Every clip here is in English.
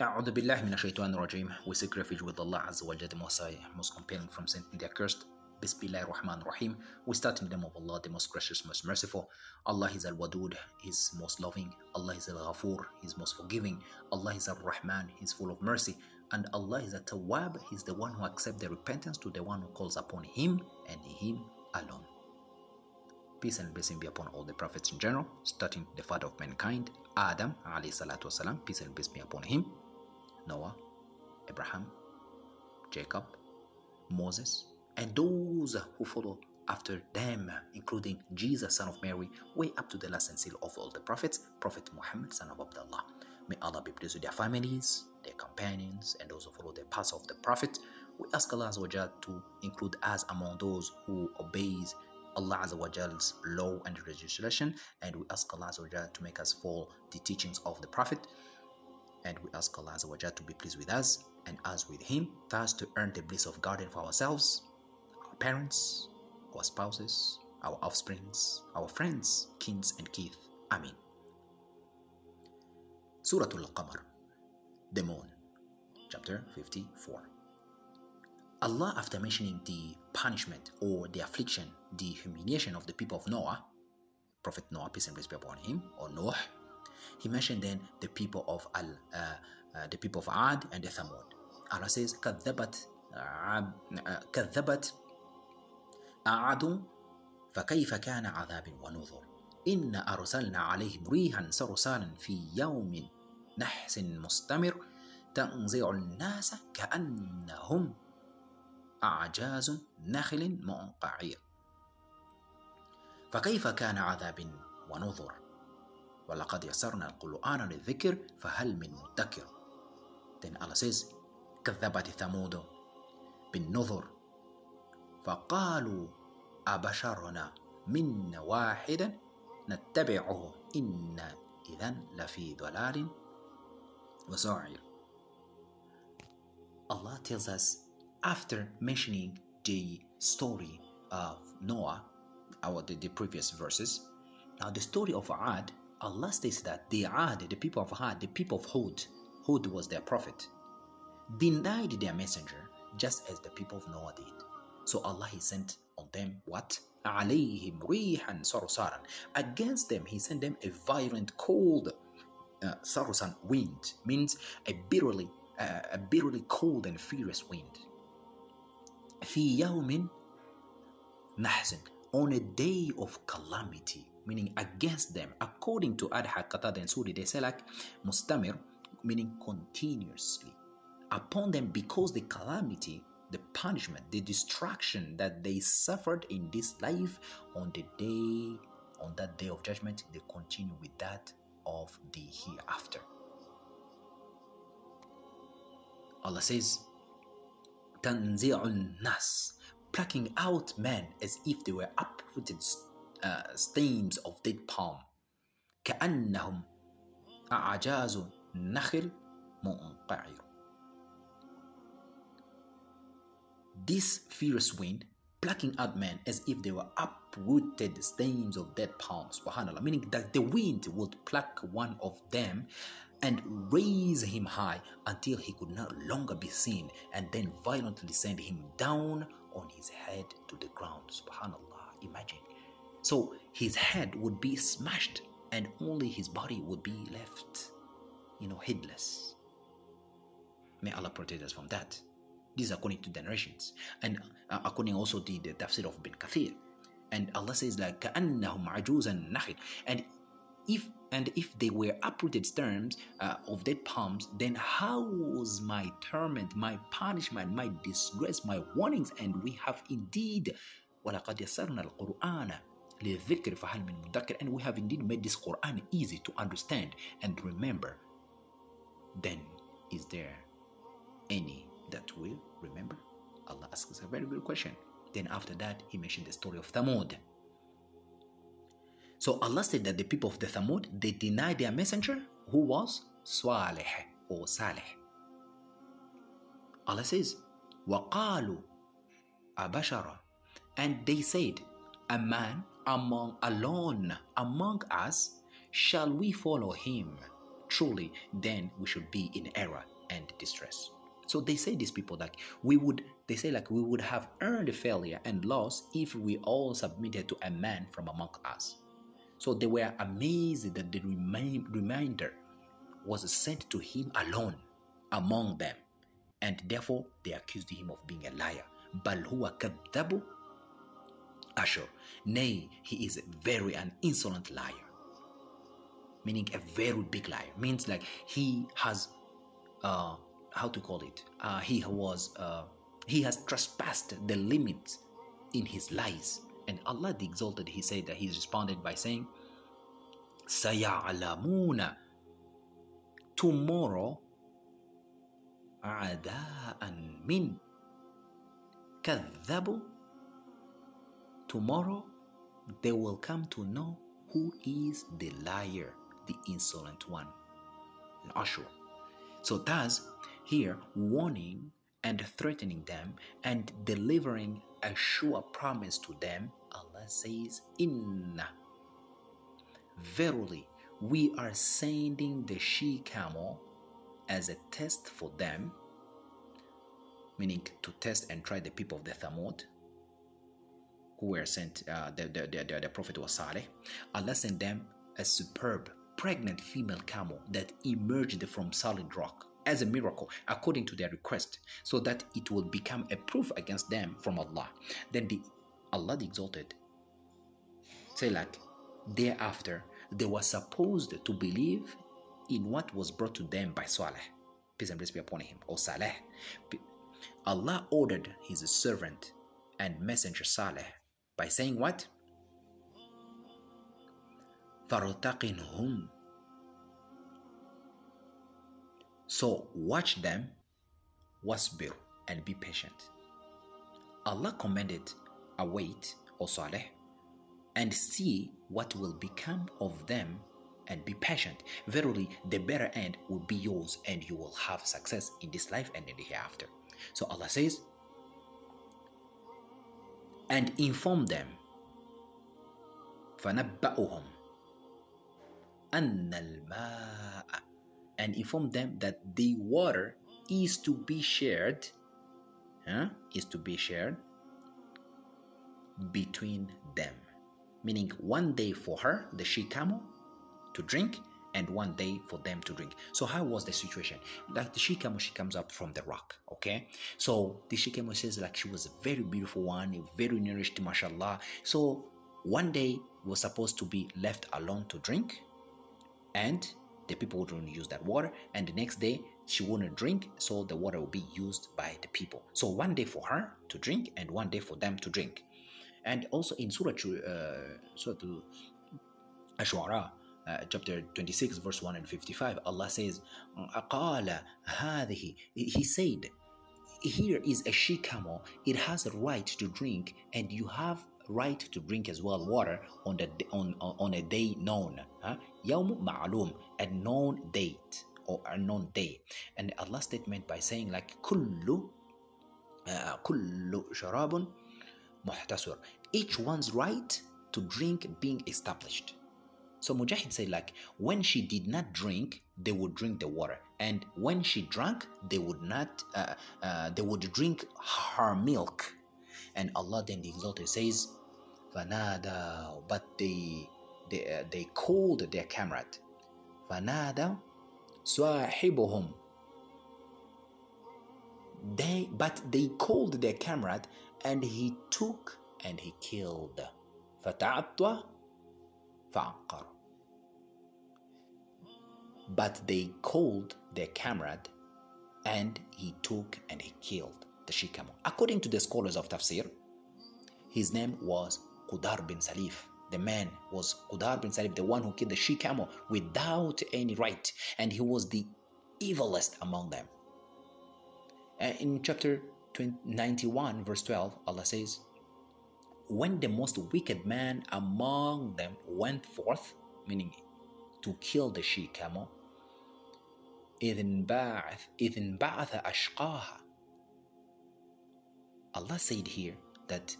A'udhu billahi minashaitan rajim. We seek refuge with Allah Azza wa Jalla, the Most High, most compelling from sin the accursed. Bismillah Rahman Rahim. We start in the name of Allah, the most gracious, most merciful. Allah is Al Wadud, He's most loving. Allah is Al Ghafur, He's most forgiving. Allah is Al Rahman, He's full of mercy. And Allah is Al Tawwab, He's the one who accepts the repentance to the one who calls upon Him and Him alone. Peace and blessing be upon all the prophets in general, starting the father of mankind, Adam, alayhi salatu wasalam, peace and blessing be upon him, Noah, Abraham, Jacob, Moses, and those who follow after them, including Jesus, son of Mary, way up to the last and seal of all the prophets, Prophet Muhammad, son of Abdullah. May Allah be pleased with their families, their companions, and those who follow the path of the Prophet. We ask Allah to include us among those who obeys Allah Azza wa Jall's law and legislation, and we ask Allah to make us follow the teachings of the Prophet. And we ask Allah to be pleased with us and us with Him, thus to earn the bliss of garden for ourselves, our parents, our spouses, our offsprings, our friends, kins, and kith. Amen. Surah Al-Qamar, the moon, chapter 54. Allah, after mentioning the punishment or the affliction, the humiliation of the people of Noah, Prophet Noah, peace and peace be upon him, or Noah, he mentioned then the people of Al, uh, uh, the people of Ad and the Thamud. Allah says, كذبت كذبت عاد فكيف كان عذاب ونذر إن أرسلنا عليهم ريحا صرصارا في يوم نحس مستمر تنزع الناس كأنهم أعجاز نخل منقعر فكيف كان عذاب ونذر ولقد يسرنا القرآن للذكر فهل من مدكر Then Allah says كذبت ثمود بالنذر فقالوا أبشرنا من واحدا نتبعه إن إذا لفي ضلال وسعير Allah tells us after mentioning the story of Noah, our the, the previous verses. Now the story of Ad, Allah states that the Ad, the people of Ad, the people of Hud, Hud was their prophet, denied their messenger just as the people of Noah did. So Allah He sent on them what? عليهم ريحا صرصارا. Against them He sent them a violent cold uh, sarusan wind means a bitterly uh, a bitterly cold and furious wind. في يوم نحس on a day of calamity meaning against them according to Adha Qatada and Suri they say like mustamir meaning continuously. Upon them because the calamity the punishment the destruction that they suffered in this life on the day on that day of judgment they continue with that of the hereafter. Allah says tanzi'un nas, plucking out men as if they were uprooted uh, stems of dead palm. كأنهم أعجاز نخل منقعر. This fierce wind plucking out men as if they were uprooted stems of dead palms, subhanAllah, meaning that the wind would pluck one of them and raise him high until he could no longer be seen, and then violently send him down on his head to the ground. Subhanallah, imagine. So his head would be smashed, and only his body would be left, you know, headless. May Allah protect us from that. This is according to the narrations, and uh, according also to the tafsir of Bin Kathir. And Allah says like كأنهم عجوزا نخل and if and if they were uprooted stems uh, of dead palms, then how was my torment, my punishment, my disgrace, my warnings? And we have indeed وَلَقَدْ يَسَّرْنَا الْقُرْآنَ لِلذِّكْرِ فَهَلْ مِن مُدَّكِرٍ And we have indeed made this Quran easy to understand and remember. Then is there any that will remember? Allah asks a very good question. Then after that, he mentioned the story of Thamud. So Allah said that the people of the Thamud, they denied their messenger who was Salih or Salih. Allah says, وَقَالُوا أَبَشَرًا And they said, a man among alone among us, shall we follow him? truly then we should be in error and distress. So they say these people like we would they say like we would have earned failure and loss if we all submitted to a man from among us. So they were amazed that the remind, reminder was sent to him alone among them, and therefore they accused him of being a liar. بل هو كذب Ashur. Nay, he is very an insolent liar. Meaning a very big liar. Means like he has uh how to call it? Uh he was uh he has trespassed the limits in his lies. and Allah the Exalted, He said that He responded by saying, Sayalamuna. Tomorrow, Ada'an min. Kadhabu. Tomorrow, they will come to know who is the liar, the insolent one. Ashura. Ashur. So, thus, here, warning and threatening them and delivering a sure promise to them Allah says, Inna. Verily, we are sending the she camel as a test for them, meaning to test and try the people of the Thamud, who were sent, uh, the, the, the, the prophet was Saleh. Allah sent them a superb, pregnant female camel that emerged from solid rock as a miracle according to their request so that it will become a proof against them from Allah. Then the Allah the Exalted say like thereafter they were supposed to believe in what was brought to them by Saleh. Peace and blessings be upon him, or Saleh. Allah ordered his servant and messenger Saleh by saying what? فَارْتَقِنْهُمْ So watch them, wasbir, and be patient. Allah commanded, await, O Saleh, and see what will become of them and be patient. Verily, the better end will be yours, and you will have success in this life and in the hereafter. So Allah says, and inform them. فنبأهم أن الماء and inform them that the water is to be shared huh, is to be shared between them. Meaning one day for her the she camel to drink and one day for them to drink. So how was the situation? Like the she camel she comes up from the rock okay? So the she camel says like she was a very beautiful one very nourished mashallah. So one day was supposed to be left alone to drink and the people wouldn't use that water. And the next day she wouldn't drink so the water will be used by the people. So one day for her to drink and one day for them to drink and also in surah uh, surah ash-shu'ara uh, chapter 26 verse 1 and 55 allah says قال هذه he said here is a she camel it has a right to drink and you have right to drink as well water on the on on a day known huh? يوم معلوم a known date or a known day and Allah statement by saying like كل uh, كل شراب each one's right to drink being established. So Mujahid said, like, when she did not drink, they would drink the water, and when she drank, they would not, uh, uh, they would drink her milk. And Allah then the Exalted says, "Vanada," but they they uh, they called their comrade, "Vanada, swahibuhum." They but they called their comrade and he took and he killed فتعطى فعقر but they called their comrade and he took and he killed the she camel according to the scholars of tafsir his name was Qudar bin Salif. The man was Qudar bin Salif, the one who killed the she camel without any right, and he was the evilest among them. Uh, in chapter 20, 91, verse 12, Allah says, When the most wicked man among them went forth, meaning to kill the she camel, إذ بعث إذ بعث أشقاها Allah said here that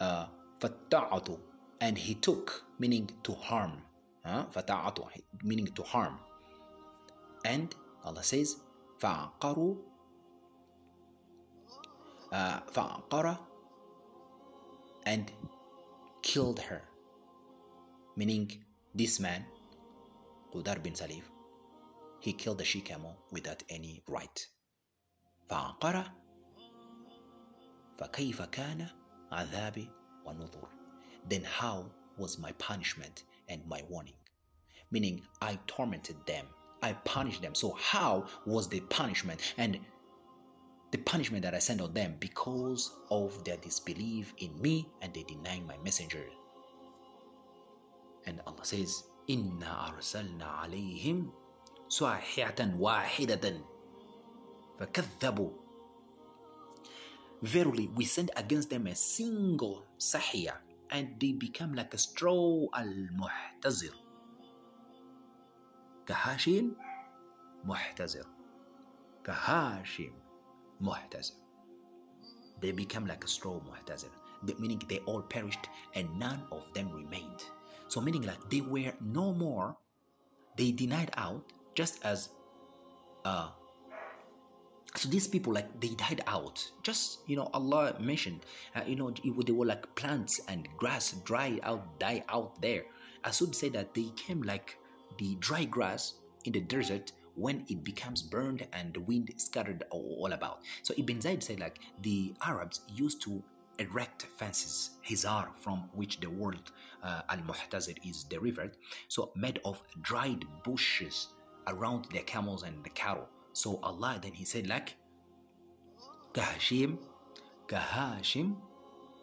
uh, and he took, meaning to harm, huh? meaning to harm. And Allah says, فَعَقَرُوا uh, فَعَقَرَ and killed her. Meaning, this man, Qudar bin Salif, he killed the she camel without any right. فعقر فكيف كان عذابي ونذر Then how was my punishment and my warning? Meaning I tormented them, I punished them. So how was the punishment and the punishment that I send on them because of their disbelief in me and they denying my messenger. And Allah says, Inna arsalna alayhim sahihatan wahidatan fakathabu. Verily, we send against them a single sahiya and they become like a straw al-muhtazir. Kahashim muhtazir. Kahashim muhtazim. They became like a straw muhtazim, meaning they all perished and none of them remained. So meaning like they were no more, they denied out just as uh, so these people like they died out just you know allah mentioned uh, you know they were like plants and grass dry out die out there asub said that they came like the dry grass in the desert when it becomes burned and the wind scattered all about so ibn zaid said like the arabs used to erect fences hizar from which the word uh, al-muhtazir is derived so made of dried bushes around the camels and the cattle so Allah then He said like Kahashim Kahashim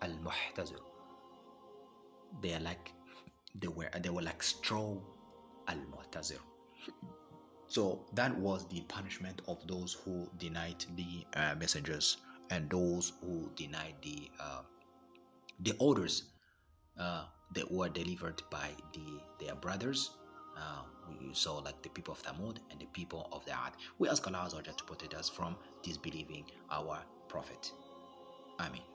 al Muhtazir. They are like they were they were like straw al Muhtazir. So that was the punishment of those who denied the uh, messengers and those who denied the uh, the orders uh, that were delivered by the their brothers uh, we saw like the people of Thamud and the people of the Ad. We ask Allah to protect us from disbelieving our Prophet. Amen.